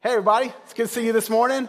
Hey, everybody. It's good to see you this morning.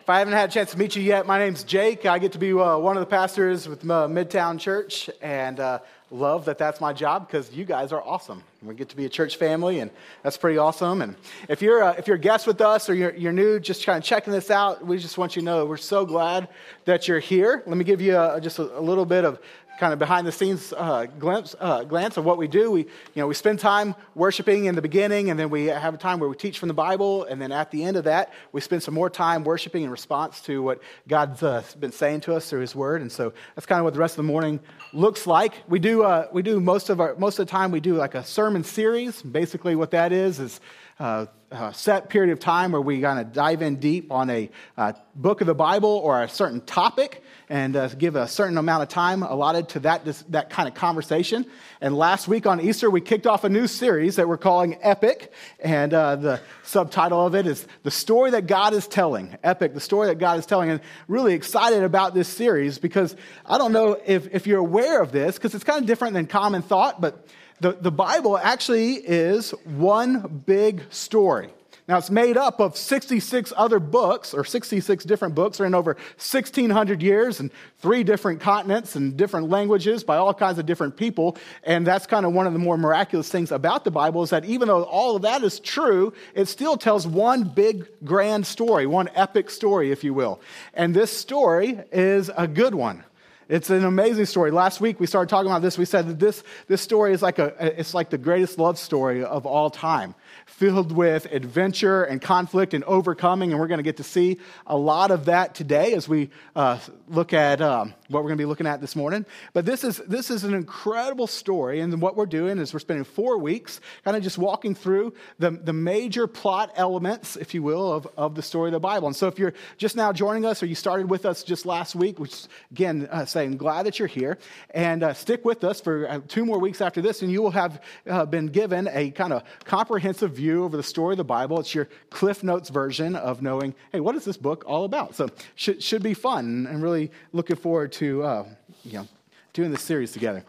If I haven't had a chance to meet you yet, my name's Jake. I get to be uh, one of the pastors with uh, Midtown Church, and uh, love that that's my job because you guys are awesome. We get to be a church family, and that's pretty awesome. And if you're uh, if you're a guest with us or you're, you're new, just kind of checking this out, we just want you to know we're so glad that you're here. Let me give you a, just a, a little bit of kind of behind the scenes uh, glimpse, uh, glance of what we do. We, you know, we spend time worshiping in the beginning, and then we have a time where we teach from the Bible, and then at the end of that, we spend some more time worshiping in response to what God's uh, been saying to us through His Word. And so that's kind of what the rest of the morning looks like. We do, uh, we do most of our most of the time we do like a sermon series. Basically, what that is is uh, a set period of time where we kind of dive in deep on a uh, book of the Bible or a certain topic and uh, give a certain amount of time allotted to that, that kind of conversation. And last week on Easter, we kicked off a new series that we're calling Epic. And uh, the subtitle of it is The Story That God is Telling. Epic, the story that God is telling. And really excited about this series because I don't know if, if you're aware of this, because it's kind of different than common thought, but the, the Bible actually is one big story. Now, it's made up of 66 other books, or 66 different books, in over 1,600 years and three different continents and different languages by all kinds of different people. And that's kind of one of the more miraculous things about the Bible is that even though all of that is true, it still tells one big, grand story, one epic story, if you will. And this story is a good one. It's an amazing story. Last week we started talking about this. We said that this, this story is like, a, it's like the greatest love story of all time filled with adventure and conflict and overcoming. And we're going to get to see a lot of that today as we uh, look at um, what we're going to be looking at this morning. But this is, this is an incredible story. And what we're doing is we're spending four weeks kind of just walking through the, the major plot elements, if you will, of, of the story of the Bible. And so if you're just now joining us or you started with us just last week, which again, uh, saying glad that you're here, and uh, stick with us for uh, two more weeks after this, and you will have uh, been given a kind of comprehensive view over the story of the Bible. It's your Cliff Notes version of knowing, hey, what is this book all about? So should, should be fun and really looking forward to uh, you know, doing this series together.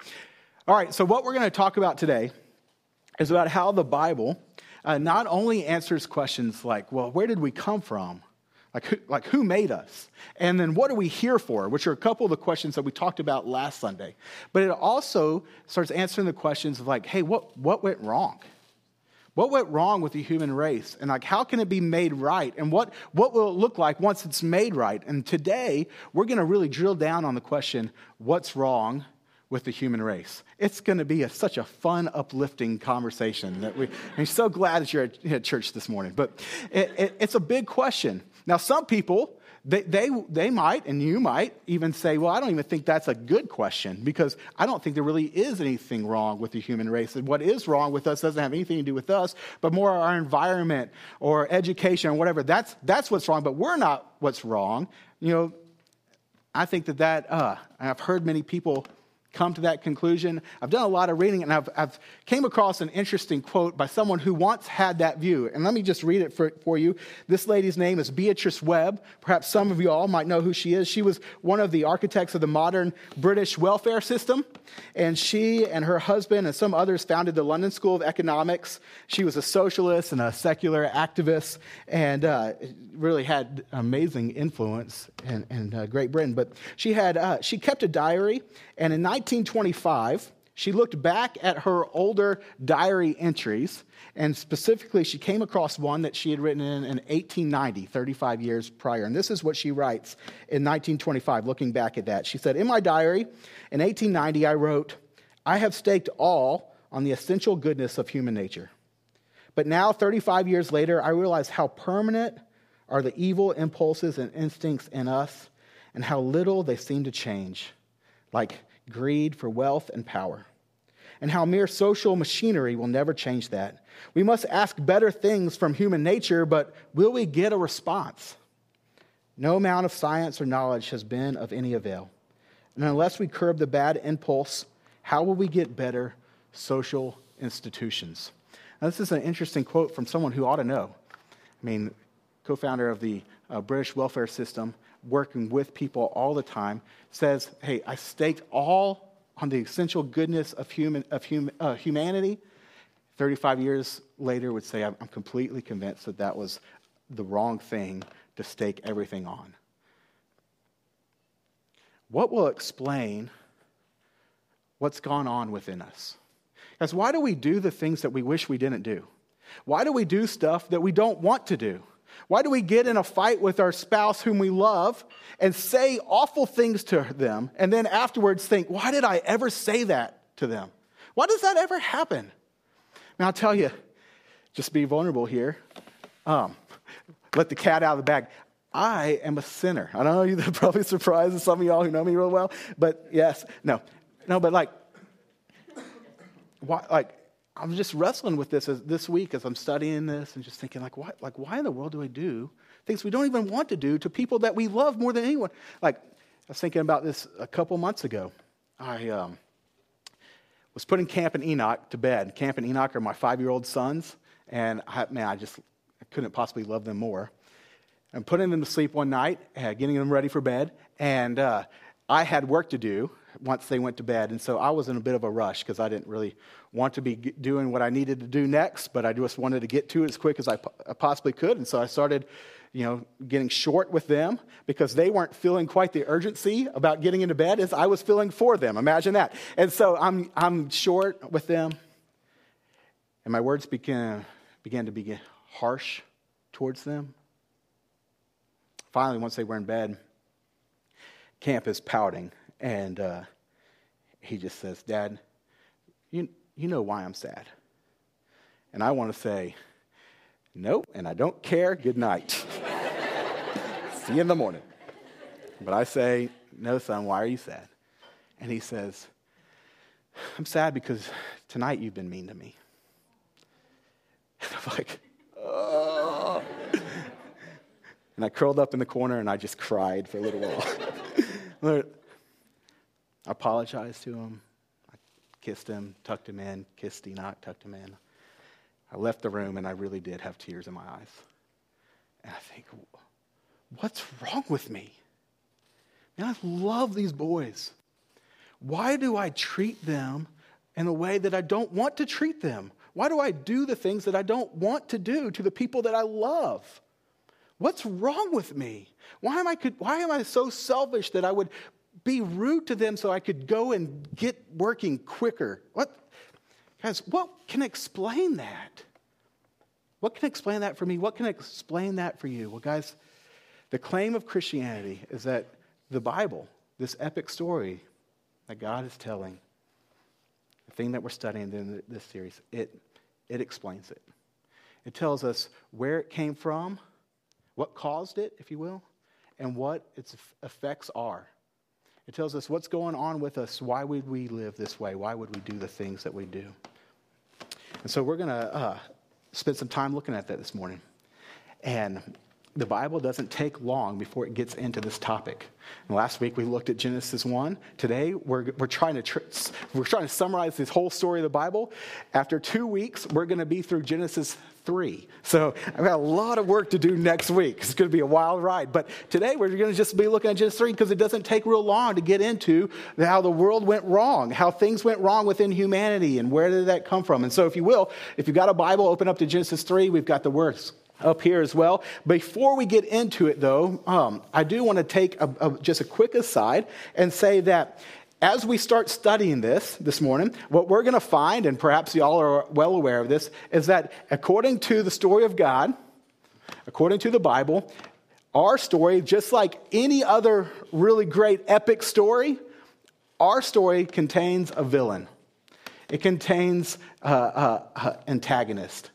All right, so what we're going to talk about today is about how the Bible uh, not only answers questions like, well, where did we come from? Like who, like, who made us? And then what are we here for? Which are a couple of the questions that we talked about last Sunday. But it also starts answering the questions of, like, hey, what, what went wrong? What went wrong with the human race? And like, how can it be made right? And what, what will it look like once it's made right? And today, we're going to really drill down on the question what's wrong with the human race? It's going to be a, such a fun, uplifting conversation that we, I'm so glad that you're at, church this morning. But it, it, it's a big question. Now, some people, they, they, they might, and you might even say, Well, I don't even think that's a good question because I don't think there really is anything wrong with the human race. And what is wrong with us doesn't have anything to do with us, but more our environment or education or whatever. That's, that's what's wrong, but we're not what's wrong. You know, I think that that, uh, I've heard many people come to that conclusion. I've done a lot of reading and I've, I've came across an interesting quote by someone who once had that view. And let me just read it for, for you. This lady's name is Beatrice Webb. Perhaps some of you all might know who she is. She was one of the architects of the modern British welfare system. And she and her husband and some others founded the London School of Economics. She was a socialist and a secular activist and uh, really had amazing influence in, in uh, Great Britain. But she, had, uh, she kept a diary. And in 1925, she looked back at her older diary entries, and specifically, she came across one that she had written in, in 1890, 35 years prior. And this is what she writes in 1925, looking back at that. She said, In my diary in 1890, I wrote, I have staked all on the essential goodness of human nature. But now, 35 years later, I realize how permanent are the evil impulses and instincts in us, and how little they seem to change, like greed for wealth and power, and how mere social machinery will never change that. We must ask better things from human nature, but will we get a response? No amount of science or knowledge has been of any avail. And unless we curb the bad impulse, how will we get better social institutions? Now, this is an interesting quote from someone who ought to know. I mean, co founder of the uh, British welfare system, working with people all the time, says, Hey, I staked all on the essential goodness of, human, of hum, uh, humanity. 35 years later would say, I'm completely convinced that that was the wrong thing to stake everything on. What will explain what's gone on within us? Guys, why do we do the things that we wish we didn't do? Why do we do stuff that we don't want to do? Why do we get in a fight with our spouse whom we love and say awful things to them and then afterwards think, why did I ever say that to them? Why does that ever happen? Now, I'll tell you, just be vulnerable here. Um, let the cat out of the bag. I am a sinner. I know, you're probably surprised some of y'all who know me real well, but yes, no, no, but like, why, like, I'm just wrestling with this as, this week as I'm studying this and just thinking, like, why, like, why in the world do I do things we don't even want to do to people that we love more than anyone? Like, I was thinking about this a couple months ago. I um, was putting Camp and Enoch to bed. Camp and Enoch are my five year old sons, and I, man, I just I couldn't possibly love them more. I'm putting them to sleep one night, uh, getting them ready for bed, and uh, I had work to do once they went to bed. And so I was in a bit of a rush because I didn't really want to be doing what I needed to do next, but I just wanted to get to it as quick as I possibly could. And so I started, you know, getting short with them because they weren't feeling quite the urgency about getting into bed as I was feeling for them. Imagine that. And so I'm, I'm short with them, and my words began, began to be harsh towards them. Finally, once they were in bed, Camp is pouting, and uh, he just says, Dad, you, you know why I'm sad. And I want to say, Nope, and I don't care. Good night. See you in the morning. But I say, No, son, why are you sad? And he says, I'm sad because tonight you've been mean to me. And I'm like, oh. And I curled up in the corner and I just cried for a little while. I apologized to him. I kissed him, tucked him in, kissed Enoch, tucked him in. I left the room and I really did have tears in my eyes. And I think, what's wrong with me? Man, I love these boys. Why do I treat them in a way that I don't want to treat them? Why do I do the things that I don't want to do to the people that I love? What's wrong with me? Why am I, why am I so selfish that I would be rude to them so I could go and get working quicker. What? Guys, what can explain that? What can explain that for me? What can explain that for you? Well, guys, the claim of Christianity is that the Bible, this epic story that God is telling, the thing that we're studying in this series, it, it explains it. It tells us where it came from, what caused it, if you will, and what its effects are. It tells us what's going on with us. Why would we live this way? Why would we do the things that we do? And so we're going to uh, spend some time looking at that this morning. And the Bible doesn't take long before it gets into this topic. And last week we looked at Genesis 1. Today we're, we're, trying to tr- we're trying to summarize this whole story of the Bible. After two weeks, we're going to be through Genesis 3. So I've got a lot of work to do next week. It's going to be a wild ride. But today we're going to just be looking at Genesis 3 because it doesn't take real long to get into how the world went wrong, how things went wrong within humanity, and where did that come from. And so if you will, if you've got a Bible, open up to Genesis 3. We've got the words up here as well. Before we get into it, though, um, I do want to take a, a, just a quick aside and say that as we start studying this this morning, what we're going to find, and perhaps y'all are well aware of this, is that according to the story of God, according to the Bible, our story, just like any other really great epic story, our story contains a villain. It contains an uh, uh, antagonist.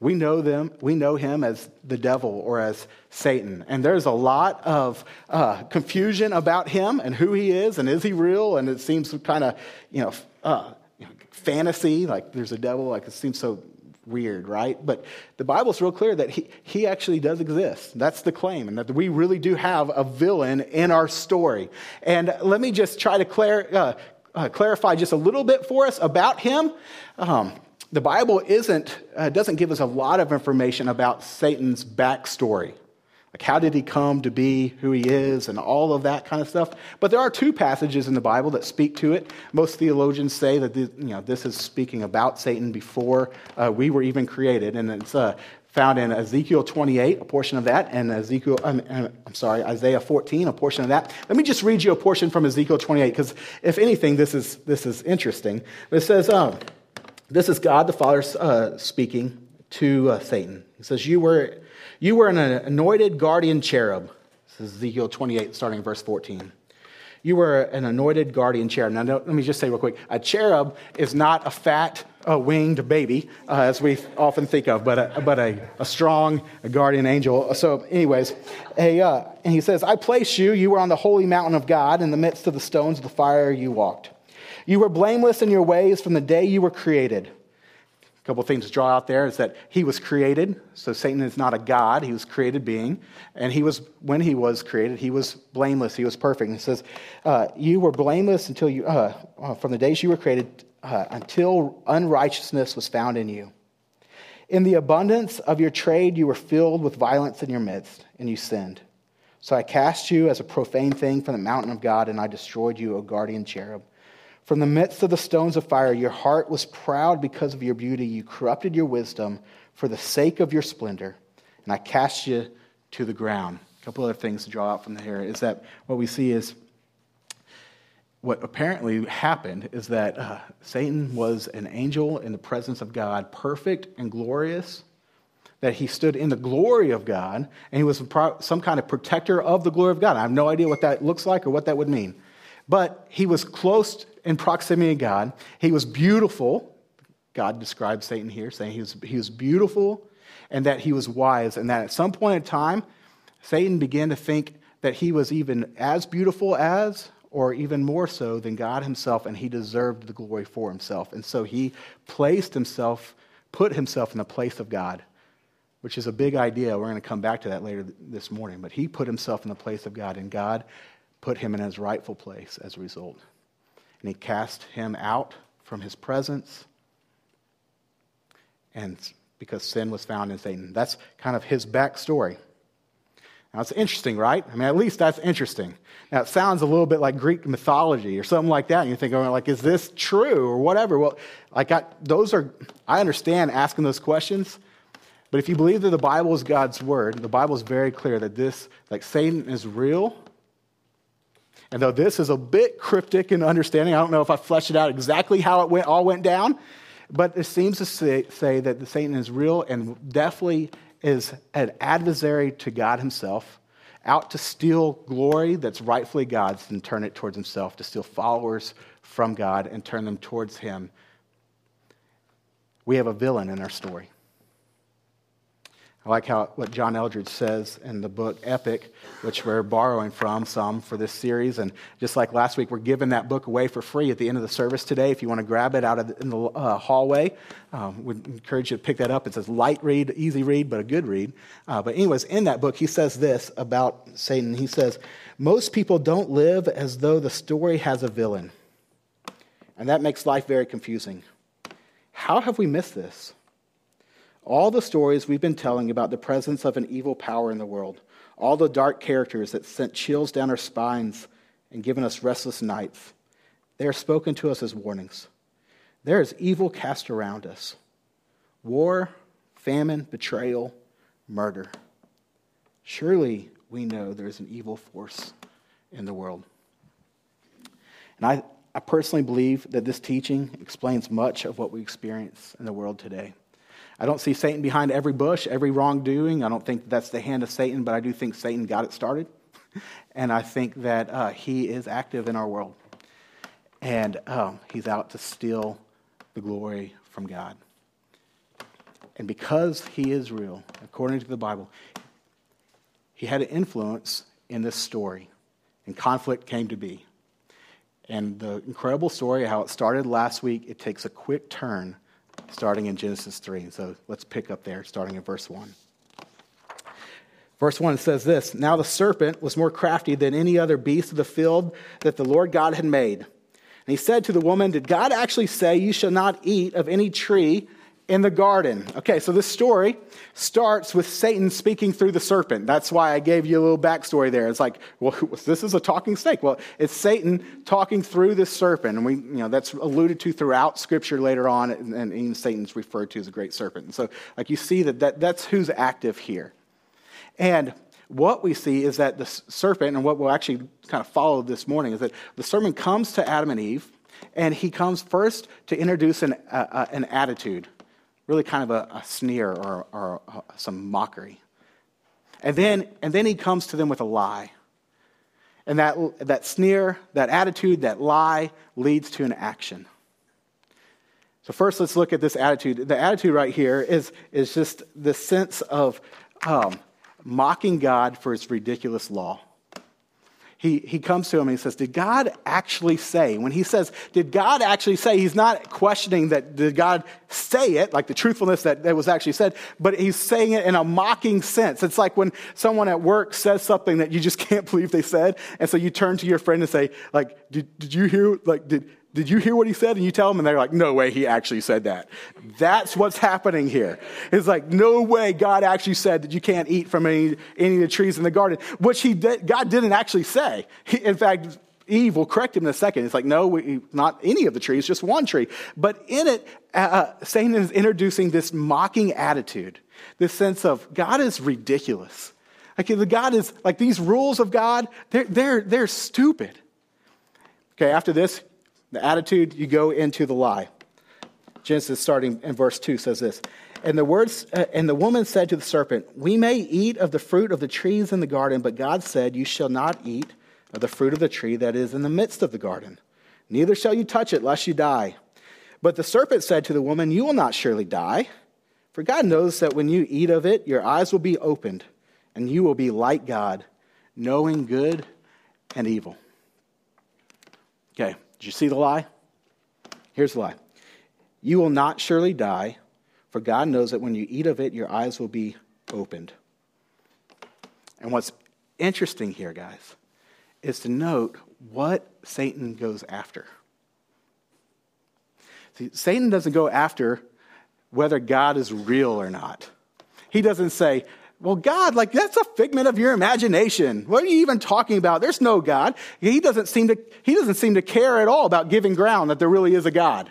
We know them, we know him as the devil or as Satan. And there's a lot of uh, confusion about him and who he is and is he real? And it seems kind of, you know, uh, fantasy, like there's a devil, like it seems so weird, right? But the Bible's real clear that he, he actually does exist. That's the claim, and that we really do have a villain in our story. And let me just try to clar- uh, uh, clarify just a little bit for us about him. Um, the Bible isn't, uh, doesn't give us a lot of information about Satan's backstory. Like, how did he come to be who he is and all of that kind of stuff? But there are two passages in the Bible that speak to it. Most theologians say that this, you know, this is speaking about Satan before uh, we were even created. And it's uh, found in Ezekiel 28, a portion of that, and Ezekiel, I'm, I'm sorry, Isaiah 14, a portion of that. Let me just read you a portion from Ezekiel 28, because if anything, this is, this is interesting. It says, um, this is God the Father uh, speaking to uh, Satan. He says, you were, you were an anointed guardian cherub. This is Ezekiel 28, starting verse 14. You were an anointed guardian cherub. Now, let me just say real quick a cherub is not a fat, a winged baby, uh, as we often think of, but a, but a, a strong a guardian angel. So, anyways, a, uh, and he says, I placed you, you were on the holy mountain of God, in the midst of the stones of the fire you walked. You were blameless in your ways from the day you were created. A couple of things to draw out there is that he was created, so Satan is not a god, he was created being, and he was when he was created, he was blameless, he was perfect. And he says, uh, "You were blameless until you, uh, uh from the days you were created, uh, until unrighteousness was found in you. In the abundance of your trade, you were filled with violence in your midst, and you sinned. So I cast you as a profane thing from the mountain of God, and I destroyed you, O guardian cherub. From the midst of the stones of fire, your heart was proud because of your beauty. You corrupted your wisdom for the sake of your splendor, and I cast you to the ground. A couple other things to draw out from here is that what we see is what apparently happened is that uh, Satan was an angel in the presence of God, perfect and glorious, that he stood in the glory of God, and he was some kind of protector of the glory of God. I have no idea what that looks like or what that would mean. But he was close in proximity to God. He was beautiful. God describes Satan here, saying he was, he was beautiful and that he was wise, and that at some point in time, Satan began to think that he was even as beautiful as or even more so than God himself, and he deserved the glory for himself. And so he placed himself, put himself in the place of God, which is a big idea. We're going to come back to that later this morning. But he put himself in the place of God, and God put him in his rightful place as a result. And he cast him out from his presence. And because sin was found in Satan. That's kind of his backstory. Now, it's interesting, right? I mean, at least that's interesting. Now, it sounds a little bit like Greek mythology or something like that. And you think, oh, like, is this true or whatever? Well, like, I, those are, I understand asking those questions. But if you believe that the Bible is God's word, the Bible is very clear that this, like, Satan is real. And though this is a bit cryptic in understanding, I don't know if I fleshed it out exactly how it went, all went down, but it seems to say, say that the Satan is real and definitely is an adversary to God himself, out to steal glory that's rightfully God's and turn it towards himself, to steal followers from God and turn them towards him. We have a villain in our story. I like how what John Eldredge says in the book Epic, which we're borrowing from some for this series. And just like last week, we're giving that book away for free at the end of the service today. If you want to grab it out of the, in the uh, hallway, um, would encourage you to pick that up. It says light read, easy read, but a good read. Uh, but anyways, in that book, he says this about Satan. He says, most people don't live as though the story has a villain, and that makes life very confusing. How have we missed this? All the stories we've been telling about the presence of an evil power in the world, all the dark characters that sent chills down our spines and given us restless nights, they are spoken to us as warnings. There is evil cast around us war, famine, betrayal, murder. Surely we know there is an evil force in the world. And I, I personally believe that this teaching explains much of what we experience in the world today. I don't see Satan behind every bush, every wrongdoing. I don't think that's the hand of Satan, but I do think Satan got it started. and I think that uh, he is active in our world. And um, he's out to steal the glory from God. And because he is real, according to the Bible, he had an influence in this story, and conflict came to be. And the incredible story, how it started last week, it takes a quick turn starting in Genesis 3. So let's pick up there, starting in verse 1. Verse 1 says this Now the serpent was more crafty than any other beast of the field that the Lord God had made. And he said to the woman, Did God actually say, You shall not eat of any tree in the garden. Okay, so this story starts with Satan speaking through the serpent. That's why I gave you a little backstory there. It's like, well, this is a talking snake. Well, it's Satan talking through this serpent. And we, you know, that's alluded to throughout scripture later on, and, even Satan's referred to as a great serpent. And so, like, you see that, that that's who's active here. And what we see is that the serpent, and what we'll actually kind of follow this morning, is that the serpent comes to Adam and Eve, and he comes first to introduce an, uh, an attitude really kind of a, a sneer or, or a, some mockery. And then, and then he comes to them with a lie. And that, that sneer, that attitude, that lie leads to an action. So, first, let's look at this attitude. The attitude right here is, is just the sense of um, mocking God for his ridiculous law he, he comes to him and he says, Did God actually say? When he says, Did God actually say? He's not questioning that, did God say it, like the truthfulness that, that was actually said, but he's saying it in a mocking sense. It's like when someone at work says something that you just can't believe they said, and so you turn to your friend and say, like, Did, did you hear, like, did, did you hear what he said? And you tell them, and they're like, no way, he actually said that. That's what's happening here. It's like, no way God actually said that you can't eat from any, any of the trees in the garden, which he did, God didn't actually say. He, in fact, Eve will correct him in a second. It's like, no, we, not any of the trees, just one tree. But in it, uh, uh Satan is introducing this mocking attitude, this sense of God is ridiculous. Like, the God is, like these rules of God, they're, they're, they're stupid. Okay, after this, the attitude, you go into the lie. Genesis, starting in verse 2, says this And the, words, uh, and the woman said to the serpent, We may eat of the fruit of the trees in the garden, but God said, You shall not eat of the fruit of the tree that is in the midst of the garden. Neither shall you touch it, lest you die. But the serpent said to the woman, You will not surely die. For God knows that when you eat of it, your eyes will be opened, and you will be like God, knowing good and evil. Okay, did you see the lie? Here's the lie You will not surely die, for God knows that when you eat of it, your eyes will be opened. And what's interesting here, guys, is to note what Satan goes after. See, Satan doesn't go after whether God is real or not. He doesn't say, well, God, like that's a figment of your imagination. What are you even talking about? There's no God. He doesn't seem to, he doesn't seem to care at all about giving ground that there really is a God.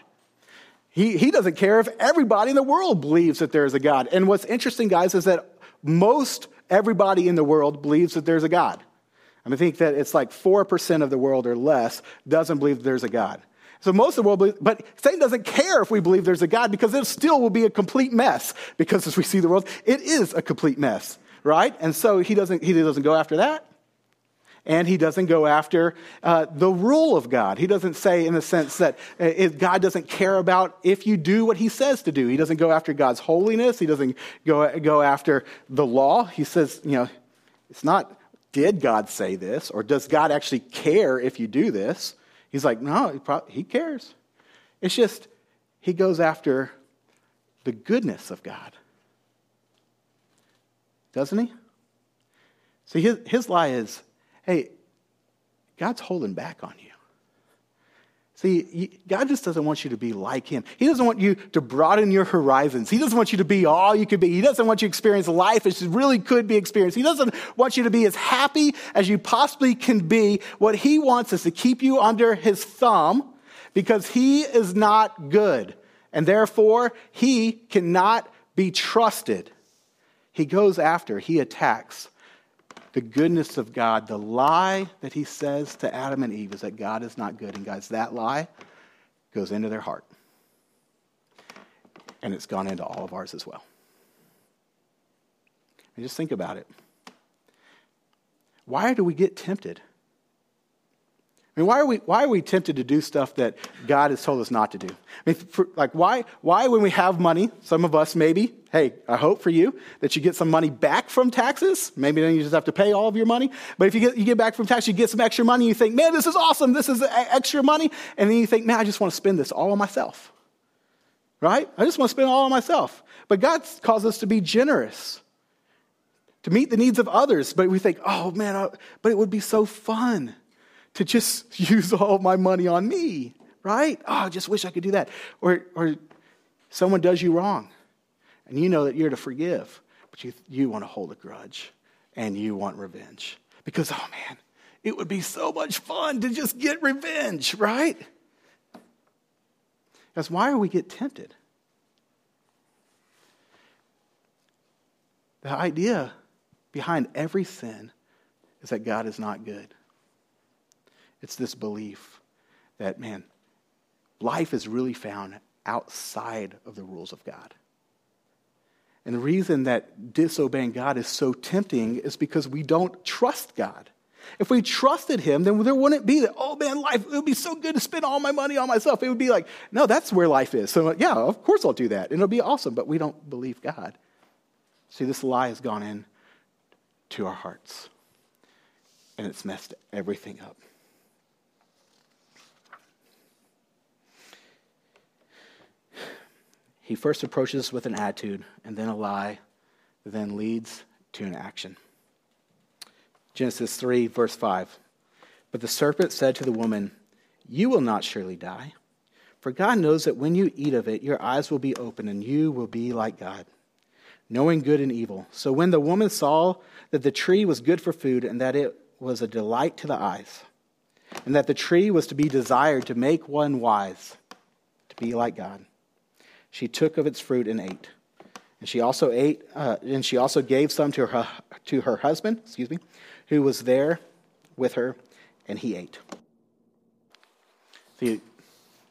He, he doesn't care if everybody in the world believes that there is a God. And what's interesting, guys, is that most everybody in the world believes that there's a God. I, mean, I think that it's like 4% of the world or less doesn't believe there's a God. So most of the world, believes, but Satan doesn't care if we believe there's a God because it still will be a complete mess. Because as we see the world, it is a complete mess, right? And so he doesn't, he doesn't go after that. And he doesn't go after uh, the rule of God. He doesn't say, in the sense that uh, God doesn't care about if you do what he says to do. He doesn't go after God's holiness. He doesn't go, go after the law. He says, you know, it's not, did God say this? Or does God actually care if you do this? He's like, no, he, probably, he cares. It's just, he goes after the goodness of God. Doesn't he? See, his, his lie is hey, God's holding back on you. See, God just doesn't want you to be like Him. He doesn't want you to broaden your horizons. He doesn't want you to be all you could be. He doesn't want you to experience life as you really could be experienced. He doesn't want you to be as happy as you possibly can be. What He wants is to keep you under His thumb because He is not good. And therefore, He cannot be trusted. He goes after, He attacks the goodness of God. The lie that he says to Adam and Eve is that God is not good. And guys, that lie goes into their heart. And it's gone into all of ours as well. And just think about it. Why do we get tempted? I mean, why are we, why are we tempted to do stuff that God has told us not to do? I mean, for, like, why, why, when we have money, some of us maybe, hey, I hope for you that you get some money back from taxes. Maybe then you just have to pay all of your money. But if you get, you get back from tax, you get some extra money, you think, man, this is awesome. This is extra money. And then you think, man, I just want to spend this all on myself. Right? I just want to spend all on myself. But God calls us to be generous, to meet the needs of others. But we think, oh, man, I, but it would be so fun to just use all my money on me, right? Oh, I just wish I could do that. Or, or someone does you wrong, and you know that you're to forgive, but you, you want to hold a grudge and you want revenge. Because, oh man, it would be so much fun to just get revenge, right? That's why we get tempted. The idea behind every sin is that God is not good. It's this belief that, man, life is really found outside of the rules of God. And the reason that disobeying God is so tempting is because we don't trust God. If we trusted Him, then there wouldn't be that, oh man, life, it would be so good to spend all my money on myself. It would be like, no, that's where life is. So, yeah, of course I'll do that. And it'll be awesome, but we don't believe God. See, this lie has gone in to our hearts, and it's messed everything up. He first approaches with an attitude, and then a lie, then leads to an action. Genesis 3, verse 5. But the serpent said to the woman, You will not surely die. For God knows that when you eat of it, your eyes will be open, and you will be like God, knowing good and evil. So when the woman saw that the tree was good for food, and that it was a delight to the eyes, and that the tree was to be desired to make one wise, to be like God she took of its fruit and ate. And she also ate, uh, and she also gave some to her, to her husband, excuse me, who was there with her, and he ate. The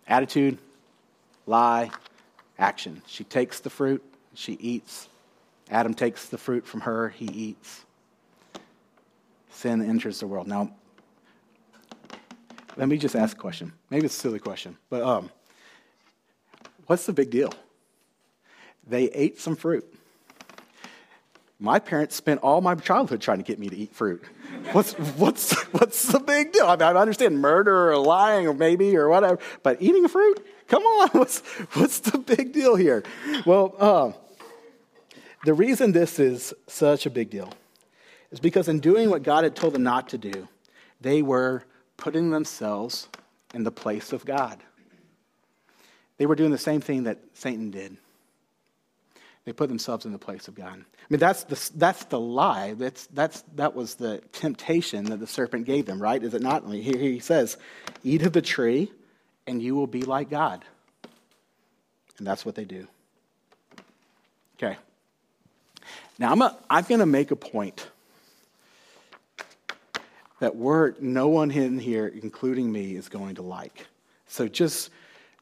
attitude, lie, action. She takes the fruit, she eats. Adam takes the fruit from her, he eats. Sin enters the world. Now, let me just ask a question. Maybe it's a silly question, but um, What's the big deal? They ate some fruit. My parents spent all my childhood trying to get me to eat fruit. What's, what's, what's the big deal? I, mean, I understand murder or lying or maybe or whatever, but eating fruit? Come on, what's, what's the big deal here? Well, uh, the reason this is such a big deal is because in doing what God had told them not to do, they were putting themselves in the place of God. They were doing the same thing that Satan did. They put themselves in the place of God. I mean, that's the, that's the lie. That's, that's, that was the temptation that the serpent gave them, right? Is it not? Here he says, Eat of the tree, and you will be like God. And that's what they do. Okay. Now, I'm, I'm going to make a point that we're, no one in here, including me, is going to like. So just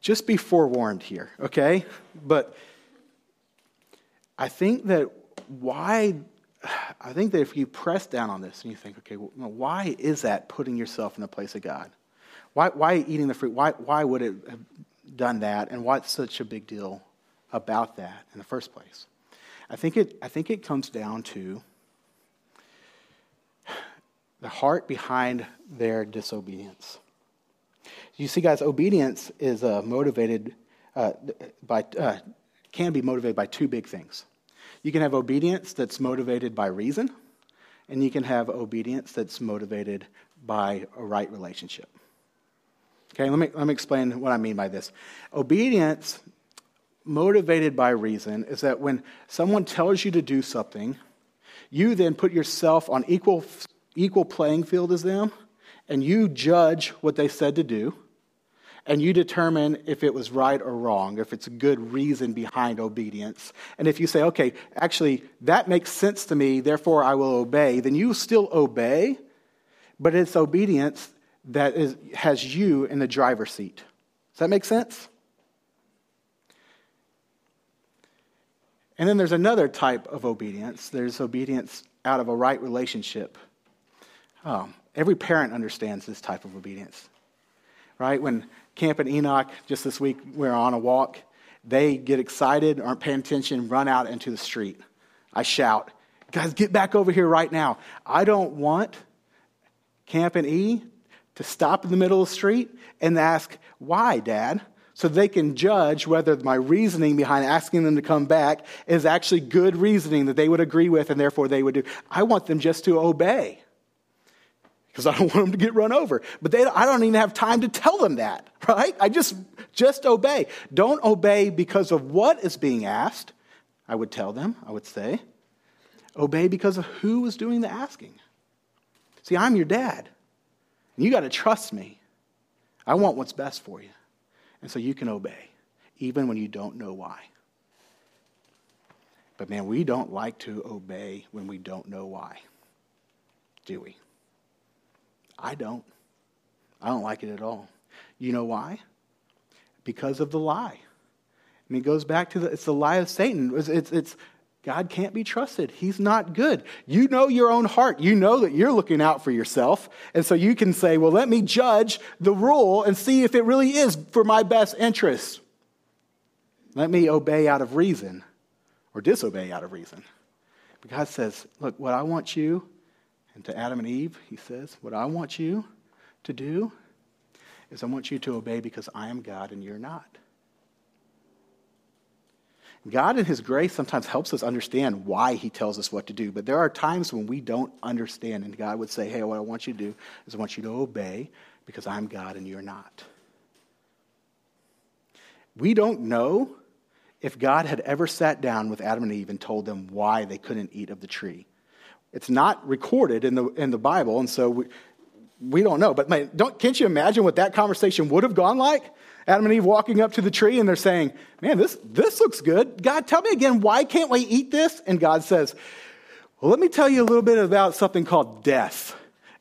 just be forewarned here, okay? But I think that why, I think that if you press down on this and you think, okay, well, why is that putting yourself in the place of God? Why, why eating the fruit? Why, why would it have done that? And what's such a big deal about that in the first place? I think it, I think it comes down to the heart behind their disobedience. You see, guys, obedience is uh, motivated uh, by, uh, can be motivated by two big things. You can have obedience that's motivated by reason, and you can have obedience that's motivated by a right relationship. Okay, let me, let me explain what I mean by this. Obedience motivated by reason is that when someone tells you to do something, you then put yourself on equal, equal playing field as them, and you judge what they said to do and you determine if it was right or wrong, if it's a good reason behind obedience. And if you say, okay, actually, that makes sense to me, therefore I will obey, then you still obey, but it's obedience that is, has you in the driver's seat. Does that make sense? And then there's another type of obedience. There's obedience out of a right relationship. Um, every parent understands this type of obedience, right? When Camp and Enoch just this week. We are on a walk. They get excited, aren't paying attention, run out into the street. I shout, Guys, get back over here right now. I don't want Camp and E to stop in the middle of the street and ask, Why, Dad? So they can judge whether my reasoning behind asking them to come back is actually good reasoning that they would agree with and therefore they would do. I want them just to obey. Because I don't want them to get run over. But they, I don't even have time to tell them that, right? I just, just obey. Don't obey because of what is being asked. I would tell them, I would say. Obey because of who is doing the asking. See, I'm your dad. And you got to trust me. I want what's best for you. And so you can obey, even when you don't know why. But man, we don't like to obey when we don't know why, do we? I don't. I don't like it at all. You know why? Because of the lie. I mean, it goes back to the, it's the lie of Satan. It's, it's, it's God can't be trusted. He's not good. You know your own heart. You know that you're looking out for yourself. And so you can say, well, let me judge the rule and see if it really is for my best interest. Let me obey out of reason or disobey out of reason. But God says, Look, what I want you, and to Adam and Eve, He says, What I want you to do is I want you to obey because I am God and you're not. God, in His grace, sometimes helps us understand why He tells us what to do. But there are times when we don't understand, and God would say, Hey, what I want you to do is I want you to obey because I'm God and you're not. We don't know if God had ever sat down with Adam and Eve and told them why they couldn't eat of the tree. It's not recorded in the, in the Bible, and so we, we don't know. But man, don't, can't you imagine what that conversation would have gone like? Adam and Eve walking up to the tree and they're saying, Man, this, this looks good. God, tell me again, why can't we eat this? And God says, Well, let me tell you a little bit about something called death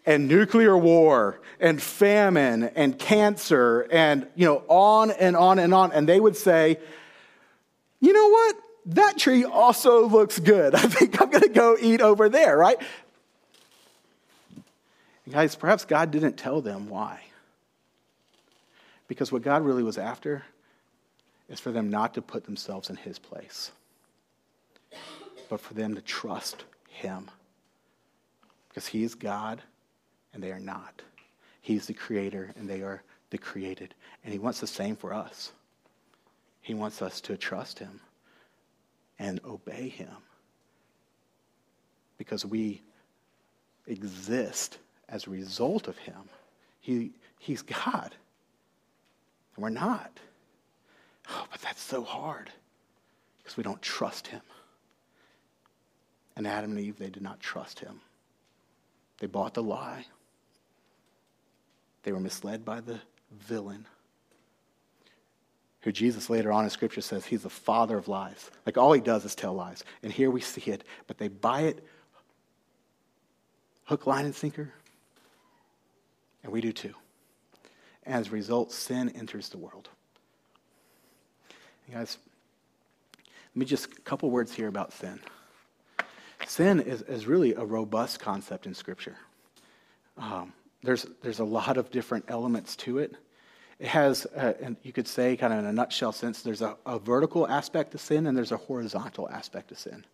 and nuclear war and famine and cancer and, you know, on and on and on. And they would say, you know what? That tree also looks good. I think I'm going to go eat over there, right? And guys, perhaps God didn't tell them why. Because what God really was after is for them not to put themselves in His place, but for them to trust Him. Because He is God and they are not. He's the creator and they are the created. And He wants the same for us. He wants us to trust him and obey him because we exist as a result of him. He, he's God, and we're not. Oh, but that's so hard because we don't trust him. And Adam and Eve, they did not trust him. They bought the lie. They were misled by the villain who Jesus later on in Scripture says he's the father of lies. Like all he does is tell lies. And here we see it, but they buy it hook, line, and sinker. And we do too. As a result, sin enters the world. guys, let me just a couple words here about sin. Sin is, is really a robust concept in Scripture. Um, there's, there's a lot of different elements to it. It has, uh, and you could say, kind of in a nutshell sense, there's a, a vertical aspect to sin and there's a horizontal aspect to sin.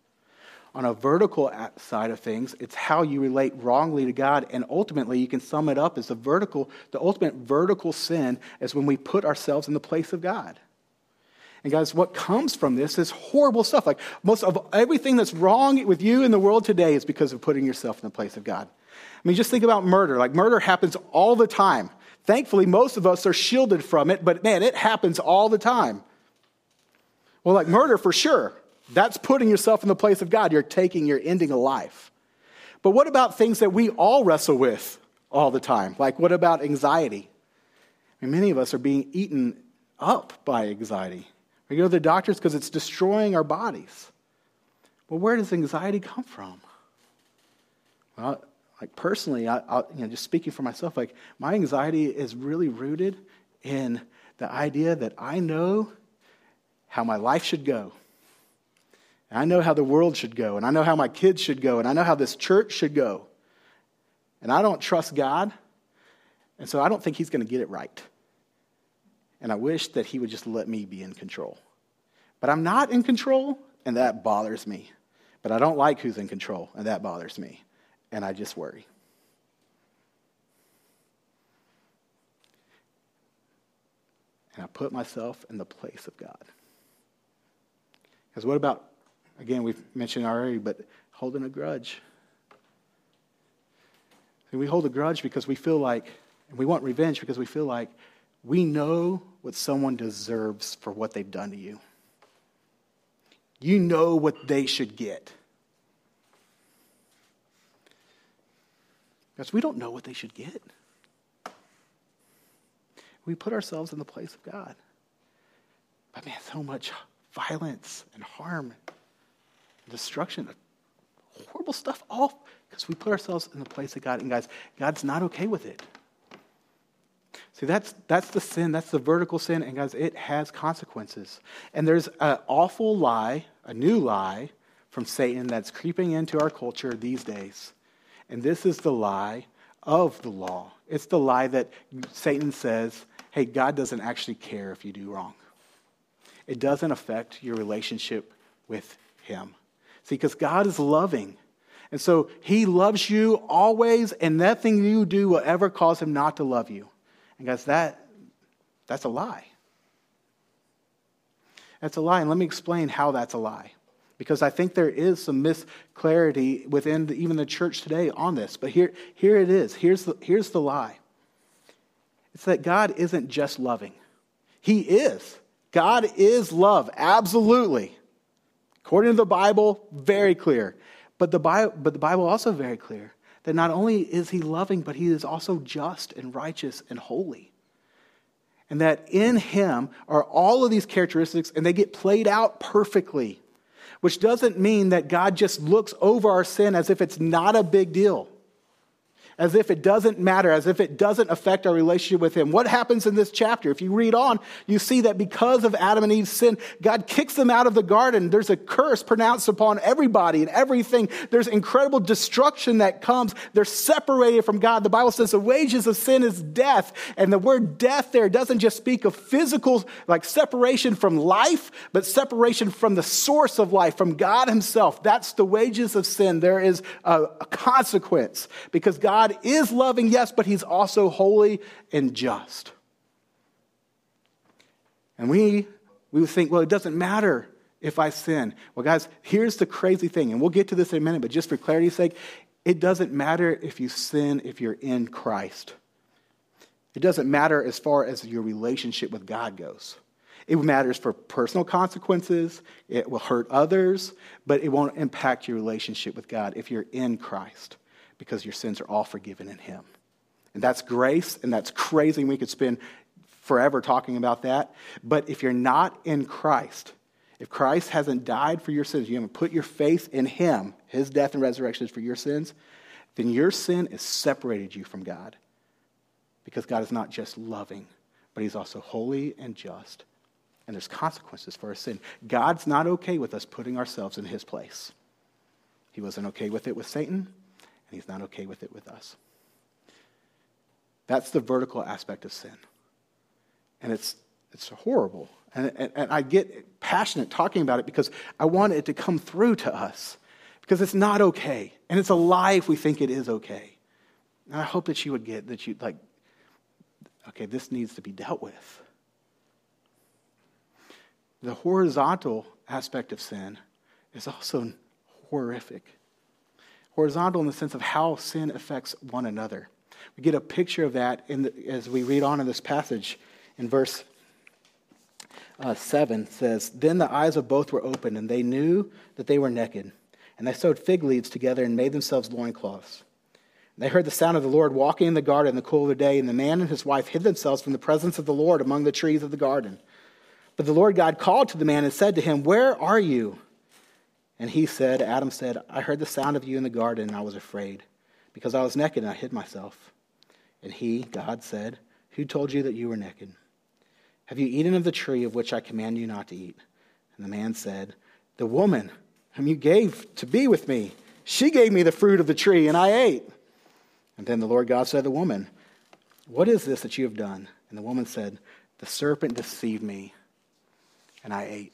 On a vertical side of things, it's how you relate wrongly to God, and ultimately, you can sum it up as the vertical, the ultimate vertical sin is when we put ourselves in the place of God. And guys, what comes from this is horrible stuff. Like most of everything that's wrong with you in the world today is because of putting yourself in the place of God. I mean, just think about murder. Like murder happens all the time. Thankfully, most of us are shielded from it, but man, it happens all the time. Well, like murder for sure. That's putting yourself in the place of God. You're taking, you're ending a life. But what about things that we all wrestle with all the time? Like, what about anxiety? I mean, many of us are being eaten up by anxiety. We go to the doctors because it's destroying our bodies. Well, where does anxiety come from? Well, like personally, I, I, you know, just speaking for myself, like my anxiety is really rooted in the idea that I know how my life should go. And I know how the world should go, and I know how my kids should go, and I know how this church should go. And I don't trust God, and so I don't think He's going to get it right. And I wish that He would just let me be in control. But I'm not in control, and that bothers me. But I don't like who's in control, and that bothers me and I just worry. And I put myself in the place of God. Because what about, again, we've mentioned already, but holding a grudge? we hold a grudge because we feel like, and we want revenge because we feel like we know what someone deserves for what they've done to you. You know what they should get. Because we don't know what they should get. We put ourselves in the place of God. But man, so much violence and harm, and destruction, horrible stuff, all because we put ourselves in the place of God. And guys, God's not okay with it. See, that's, that's the sin, that's the vertical sin, and guys, it has consequences. And there's an awful lie, a new lie from Satan that's creeping into our culture these days. And this is the lie of the law. It's the lie that Satan says, hey, God doesn't actually care if you do wrong. It doesn't affect your relationship with Him. See, because God is loving. And so He loves you always, and nothing you do will ever cause Him not to love you. And guys, that, that's a lie. That's a lie. And let me explain how that's a lie. Because I think there is some misclarity within the, even the church today on this. But here, here it is. Here's the, here's the lie it's that God isn't just loving, He is. God is love, absolutely. According to the Bible, very clear. But the Bible, but the Bible also very clear that not only is he loving, but he is also just and righteous and holy. And that in him are all of these characteristics, and they get played out perfectly, which doesn't mean that God just looks over our sin as if it's not a big deal as if it doesn't matter, as if it doesn't affect our relationship with Him. What happens in this chapter? If you read on, you see that because of Adam and Eve's sin, God kicks them out of the garden. There's a curse pronounced upon everybody and everything. There's incredible destruction that comes. They're separated from God. The Bible says the wages of sin is death. And the word death there doesn't just speak of physical, like separation from life, but separation from the source of life, from God Himself. That's the wages of sin. There is a, consequence because God God is loving, yes, but he's also holy and just. And we, we would think, well, it doesn't matter if I sin. Well, guys, here's the crazy thing, and we'll get to this in a minute, but just for clarity's sake, it doesn't matter if you sin if you're in Christ. It doesn't matter as far as your relationship with God goes. It matters for personal consequences, it will hurt others, but it won't impact your relationship with God if you're in Christ because your sins are all forgiven in Him. And that's grace, and that's crazy. We could spend forever talking about that. But if you're not in Christ, if Christ hasn't died for your sins, you haven't put your faith in Him, His death and resurrection is for your sins, then your sin has separated you from God. Because God is not just loving, but He's also holy and just. And there's consequences for our sin. God's not okay with us putting ourselves in His place. He wasn't okay with it with Satan and he's not okay with it with us. That's the vertical aspect of sin. And it's, it's horrible. And, and, and, I get passionate talking about it because I want it to come through to us. Because it's not okay. And it's a lie if we think it is okay. And I hope that you would get that you like, okay, this needs to be dealt with. The horizontal aspect of sin is also horrific horizontal in the sense of how sin affects one another. We get a picture of that the, as we read on in this passage in verse uh, 7 says, Then the eyes of both were opened, and they knew that they were naked. And they sewed fig leaves together and made themselves loincloths. And they heard the sound of the Lord walking in the garden in the cool of the day, and the man and his wife hid themselves from the presence of the Lord among the trees of the garden. But the Lord God called to the man and said to him, Where are you? And he said, Adam said, I heard the sound of you in the garden, and I was afraid, because I was naked and I hid myself. And he, God, said, Who told you that you were naked? Have you eaten of the tree of which I command you not to eat? And the man said, The woman whom you gave to be with me, she gave me the fruit of the tree, and I ate. And then the Lord God said to the woman, What is this that you have done? And the woman said, The serpent deceived me, and I ate.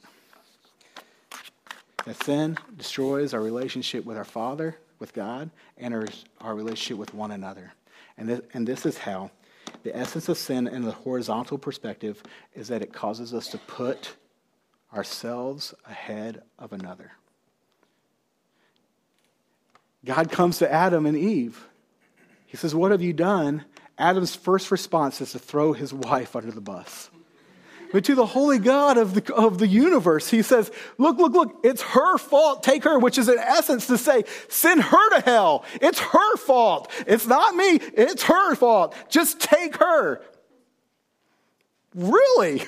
That sin destroys our relationship with our Father, with God, and our, our relationship with one another. And this, and this is how the essence of sin in the horizontal perspective is that it causes us to put ourselves ahead of another. God comes to Adam and Eve. He says, What have you done? Adam's first response is to throw his wife under the bus. But to the holy God of the, of the universe, he says, Look, look, look, it's her fault. Take her, which is in essence to say, Send her to hell. It's her fault. It's not me, it's her fault. Just take her. Really?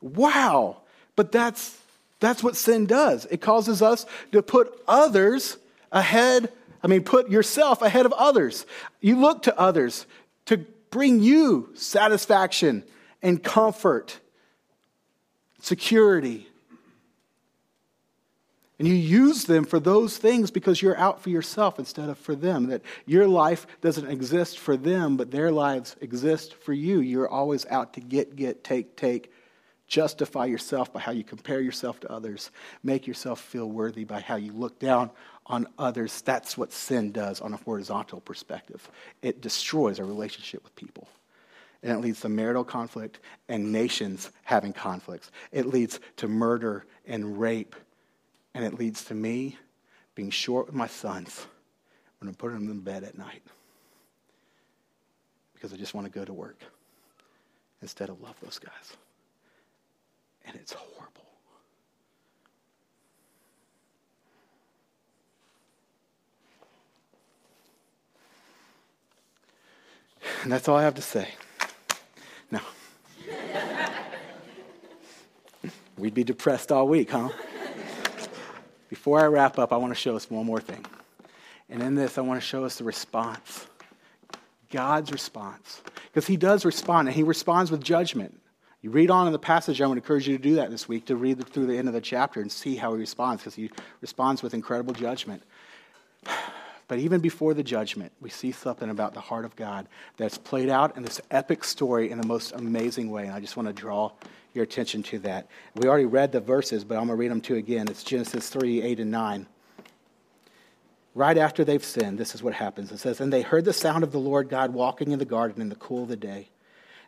Wow. But that's, that's what sin does. It causes us to put others ahead, I mean, put yourself ahead of others. You look to others to bring you satisfaction and comfort security. And you use them for those things because you're out for yourself instead of for them. That your life doesn't exist for them, but their lives exist for you. You're always out to get, get, take, take. Justify yourself by how you compare yourself to others. Make yourself feel worthy by how you look down on others. That's what sin does on a horizontal perspective. It destroys our relationship with people and it leads to marital conflict and nations having conflicts. It leads to murder and rape, and it leads to me being short with my sons when I'm putting them in bed at night because I just want to go to work instead of love those guys. And it's horrible. And that's all I have to say. No. We'd be depressed all week, huh? Before I wrap up, I want to show us one more thing. And in this, I want to show us the response God's response. Because he does respond, and he responds with judgment. You read on in the passage, I would encourage you to do that this week, to read through the end of the chapter and see how he responds, because he responds with incredible judgment. But even before the judgment, we see something about the heart of God that's played out in this epic story in the most amazing way. And I just want to draw your attention to that. We already read the verses, but I'm going to read them to you again. It's Genesis 3 8 and 9. Right after they've sinned, this is what happens. It says, And they heard the sound of the Lord God walking in the garden in the cool of the day.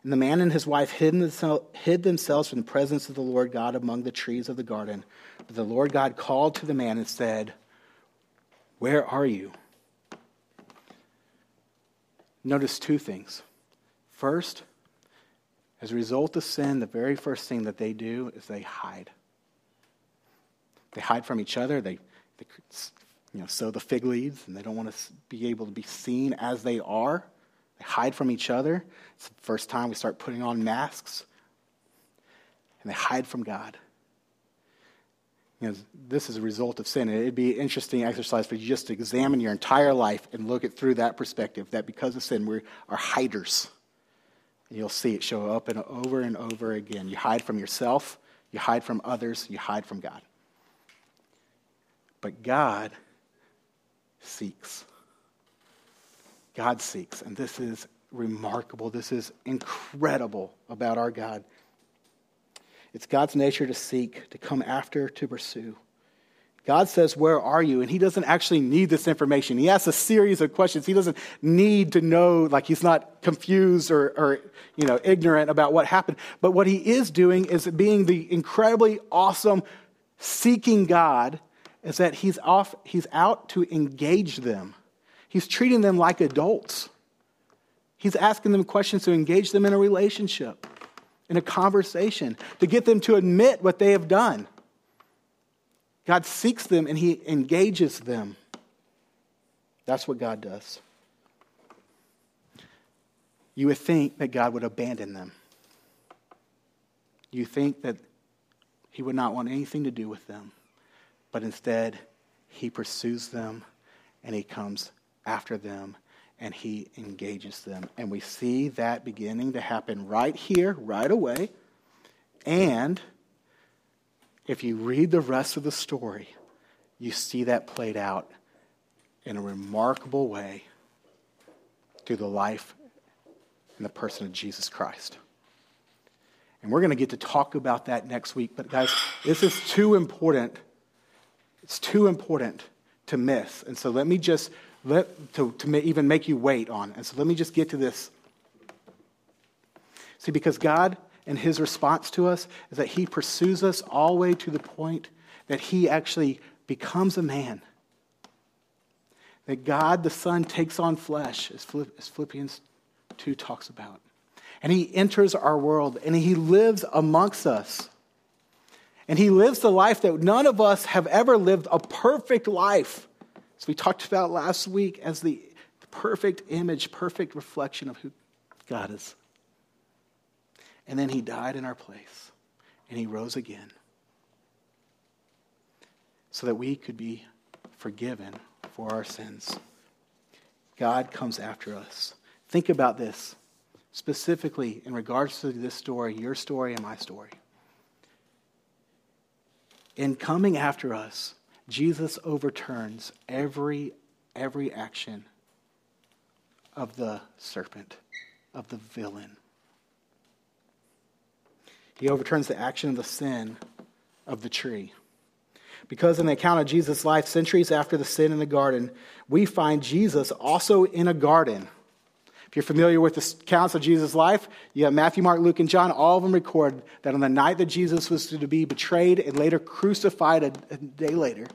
And the man and his wife hid, themselves from the presence of the Lord God among the trees of the garden. But the Lord God called to the man and said, Where are you? Notice two things. First, as a result of sin, the very first thing that they do is they hide. They hide from each other. They, they you know, sow the fig leaves, and they don't want to be able to be seen as they are. They hide from each other. It's the first time we start putting on masks. And they hide from God you know, this is a result of sin. And It'd be an interesting exercise for you just to examine your entire life and look at through that perspective that because of sin, we are hiders. And you'll see it show up and over and over again. You hide from yourself, you hide from others, you hide from God. But God seeks. God seeks. And this is remarkable. This is incredible about our God. It's God's nature to seek, to come after, to pursue. God says, Where are you? And he doesn't actually need this information. He asks a series of questions. He doesn't need to know, like he's not confused or, or you know, ignorant about what happened. But what he is doing is being the incredibly awesome, seeking God, is that he's, off, he's out to engage them. He's treating them like adults. He's asking them questions to engage them in a relationship in a conversation, to get them to admit what they have done. God seeks them and He engages them. That's what God does. You would think that God would abandon them. You think that He would not want anything to do with them. But instead, He pursues them and He comes after them and he engages them. And we see that beginning to happen right here, right away. And if you read the rest of the story, you see that played out in a remarkable way through the life and the person of Jesus Christ. And we're going to get to talk about that next week. But, guys, this is too important. It's too important to miss. And so let me just let, to, to even make you wait on. And so let me just get to this. See, because God and his response to us is that he pursues us all the way to the point that he actually becomes a man. that God the Son takes on flesh, as Philippians 2 talks about. And he enters our world and he lives amongst us. And he lives the life that none of us have ever lived a perfect life. As we talked about last week, as the perfect image, perfect reflection of who God is. And then he died in our place and he rose again so that we could be forgiven for our sins. God comes after us. Think about this specifically in regards to this story, your story and my story. In coming after us, Jesus overturns every every action of the serpent, of the villain. He overturns the action of the sin of the tree. Because in the account of Jesus' life, centuries after the sin in the garden, we find Jesus also in a garden. If you're familiar with the accounts of Jesus' life, you have Matthew, Mark, Luke, and John. All of them record that on the night that Jesus was to be betrayed and later crucified a, a day later,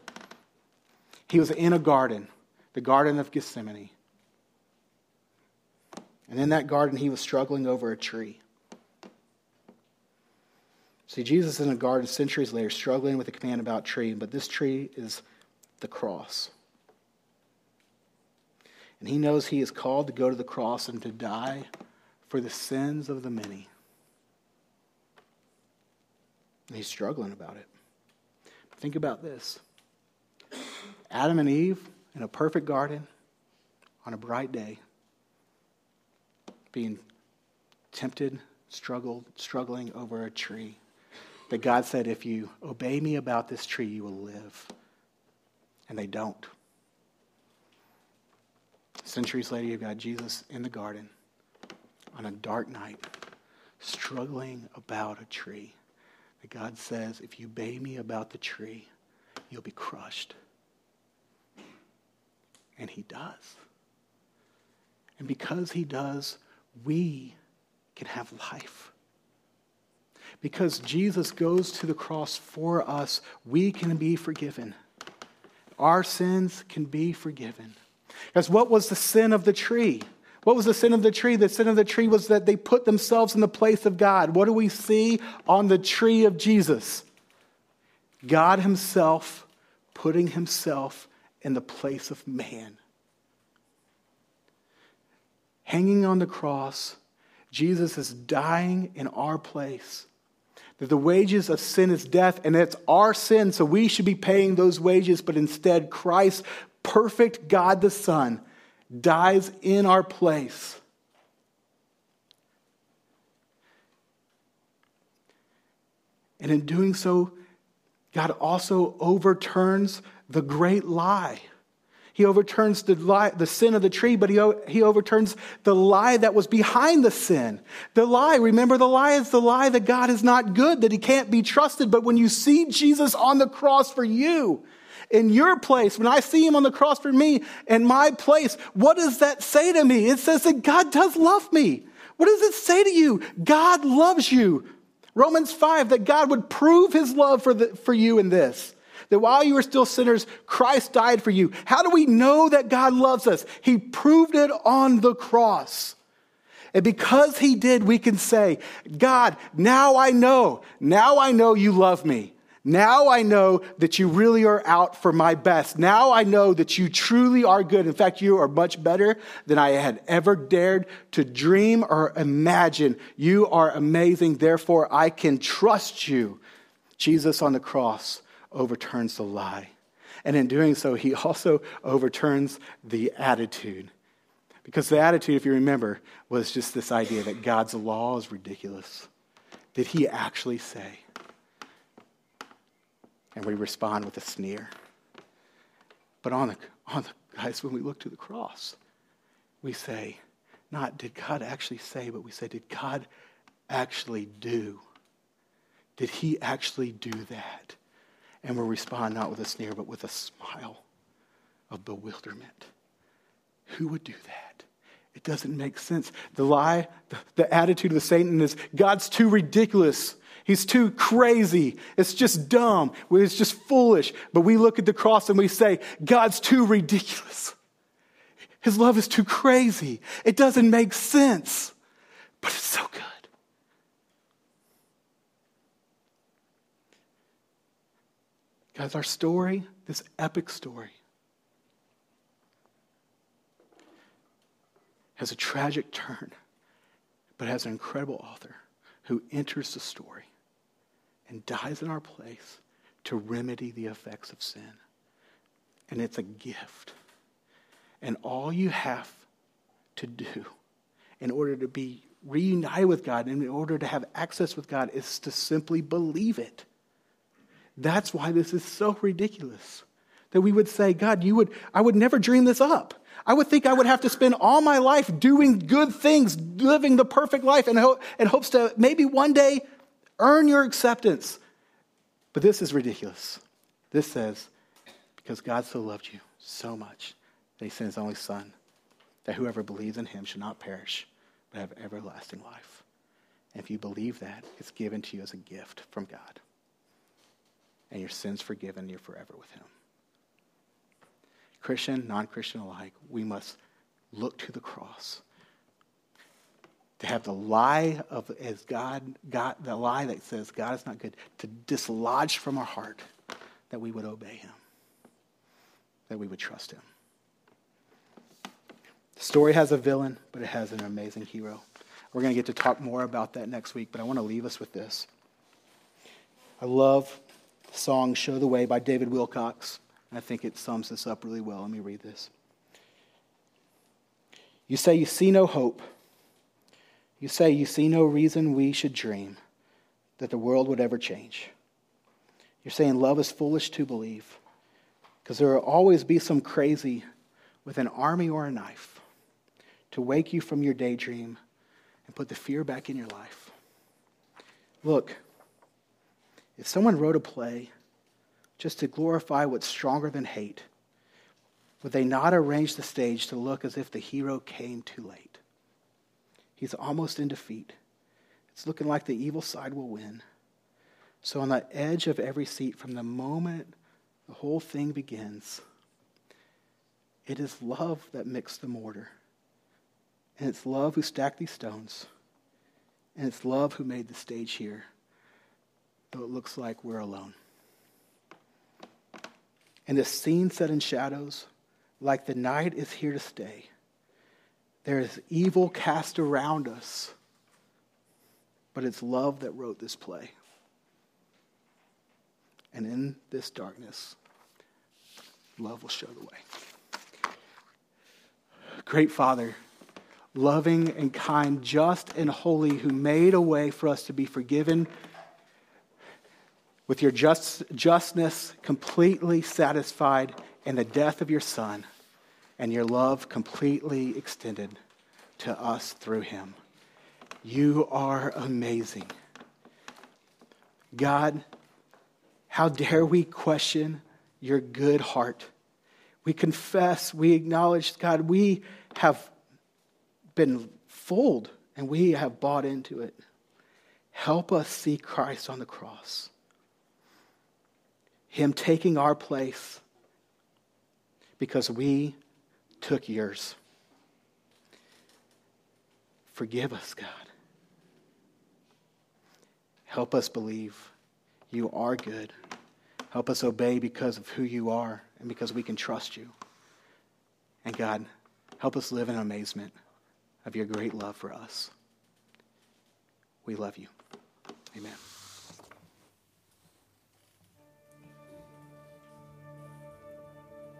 he was in a garden, the Garden of Gethsemane. And in that garden, he was struggling over a tree. See, Jesus is in a garden centuries later, struggling with a command about tree, but this tree is the cross. And he knows he is called to go to the cross and to die for the sins of the many. And he's struggling about it. Think about this Adam and Eve in a perfect garden on a bright day, being tempted, struggled, struggling over a tree that God said, if you obey me about this tree, you will live. And they don't. Centuries later, you've got Jesus in the garden on a dark night, struggling about a tree. That God says, if you obey me about the tree, you'll be crushed. And he does. And because he does, we can have life. Because Jesus goes to the cross for us, we can be forgiven. Our sins can be forgiven. Because what was the sin of the tree? What was the sin of the tree? The sin of the tree was that they put themselves in the place of God. What do we see on the tree of Jesus? God Himself putting Himself in the place of man. Hanging on the cross, Jesus is dying in our place that the wages of sin is death, and it's our sin, so we should be paying those wages, but instead, Christ, perfect God the Son, dies in our place. And in doing so, God also overturns the great lie he overturns the, lie, the sin of the tree, but he, he overturns the lie that was behind the sin. The lie, remember, the lie is the lie that God is not good, that he can't be trusted. But when you see Jesus on the cross for you, in your place, when I see him on the cross for me, in my place, what does that say to me? It says that God does love me. What does it say to you? God loves you. Romans 5, that God would prove his love for, the, for you in this that while you were still sinners, Christ died for you. How do we know that God loves us? He proved it on the cross. And because he did, we can say, God, now I know, now I know you love me. Now I know that you really are out for my best. Now I know that you truly are good. In fact, you are much better than I had ever dared to dream or imagine. You are amazing. Therefore, I can trust you. Jesus on the cross overturns the lie. And in doing so, he also overturns the attitude. Because the attitude, if you remember, was just this idea that God's law is ridiculous. Did he actually say? And we respond with a sneer. But on the, on the guys, when we look to the cross, we say, not did God actually say, but we say, did God actually do? Did he actually do that? and we respond not with a sneer, but with a smile of bewilderment. Who would do that? It doesn't make sense. The lie, the, the attitude of the Satan is God's too ridiculous. He's too crazy. It's just dumb. It's just foolish. But we look at the cross and we say, God's too ridiculous. His love is too crazy. It doesn't make sense, but it's so good. Guys, our story, this epic story, has a tragic turn, but has an incredible author who enters the story and dies in our place to remedy the effects of sin. And it's a gift. And all you have to do in order to be reunited with God and in order to have access with God is to simply believe it. That's why this is so ridiculous. That we would say, God, you would, I would never dream this up. I would think I would have to spend all my life doing good things, living the perfect life, and, ho- and hopes to maybe one day earn your acceptance. But this is ridiculous. This says, because God so loved you so much that he sent his only Son, that whoever believes in him should not perish, but have everlasting life. And if you believe that, it's given to you as a gift from God. And your sins forgiven, you're forever with him. Christian, non Christian alike, we must look to the cross. To have the lie of as God, God, the lie that says God is not good, to dislodge from our heart that we would obey him, that we would trust him. The story has a villain, but it has an amazing hero. We're going to get to talk more about that next week, but I want to leave us with this. I love the song Show the Way by David Wilcox. I think it sums this up really well. Let me read this. You say you see no hope. You say you see no reason we should dream that the world would ever change. You're saying love is foolish to believe because there will always be some crazy with an army or a knife to wake you from your daydream and put the fear back in your life. Look, if someone wrote a play just to glorify what's stronger than hate, would they not arrange the stage to look as if the hero came too late? He's almost in defeat. It's looking like the evil side will win. So, on the edge of every seat, from the moment the whole thing begins, it is love that mixed the mortar. And it's love who stacked these stones. And it's love who made the stage here, though it looks like we're alone. And the scene set in shadows, like the night is here to stay. There is evil cast around us, but it's love that wrote this play. And in this darkness, love will show the way. Great Father, loving and kind, just and holy, who made a way for us to be forgiven with your just, justness completely satisfied in the death of your Son, and your love completely extended to us through him. You are amazing. God, how dare we question your good heart? We confess, we acknowledge, God, we have been fooled and we have bought into it. Help us see Christ on the cross. Him taking our place because we took yours. Forgive us, God. Help us believe you are good. Help us obey because of who you are and because we can trust you. And God, help us live in amazement of your great love for us. We love you. Amen.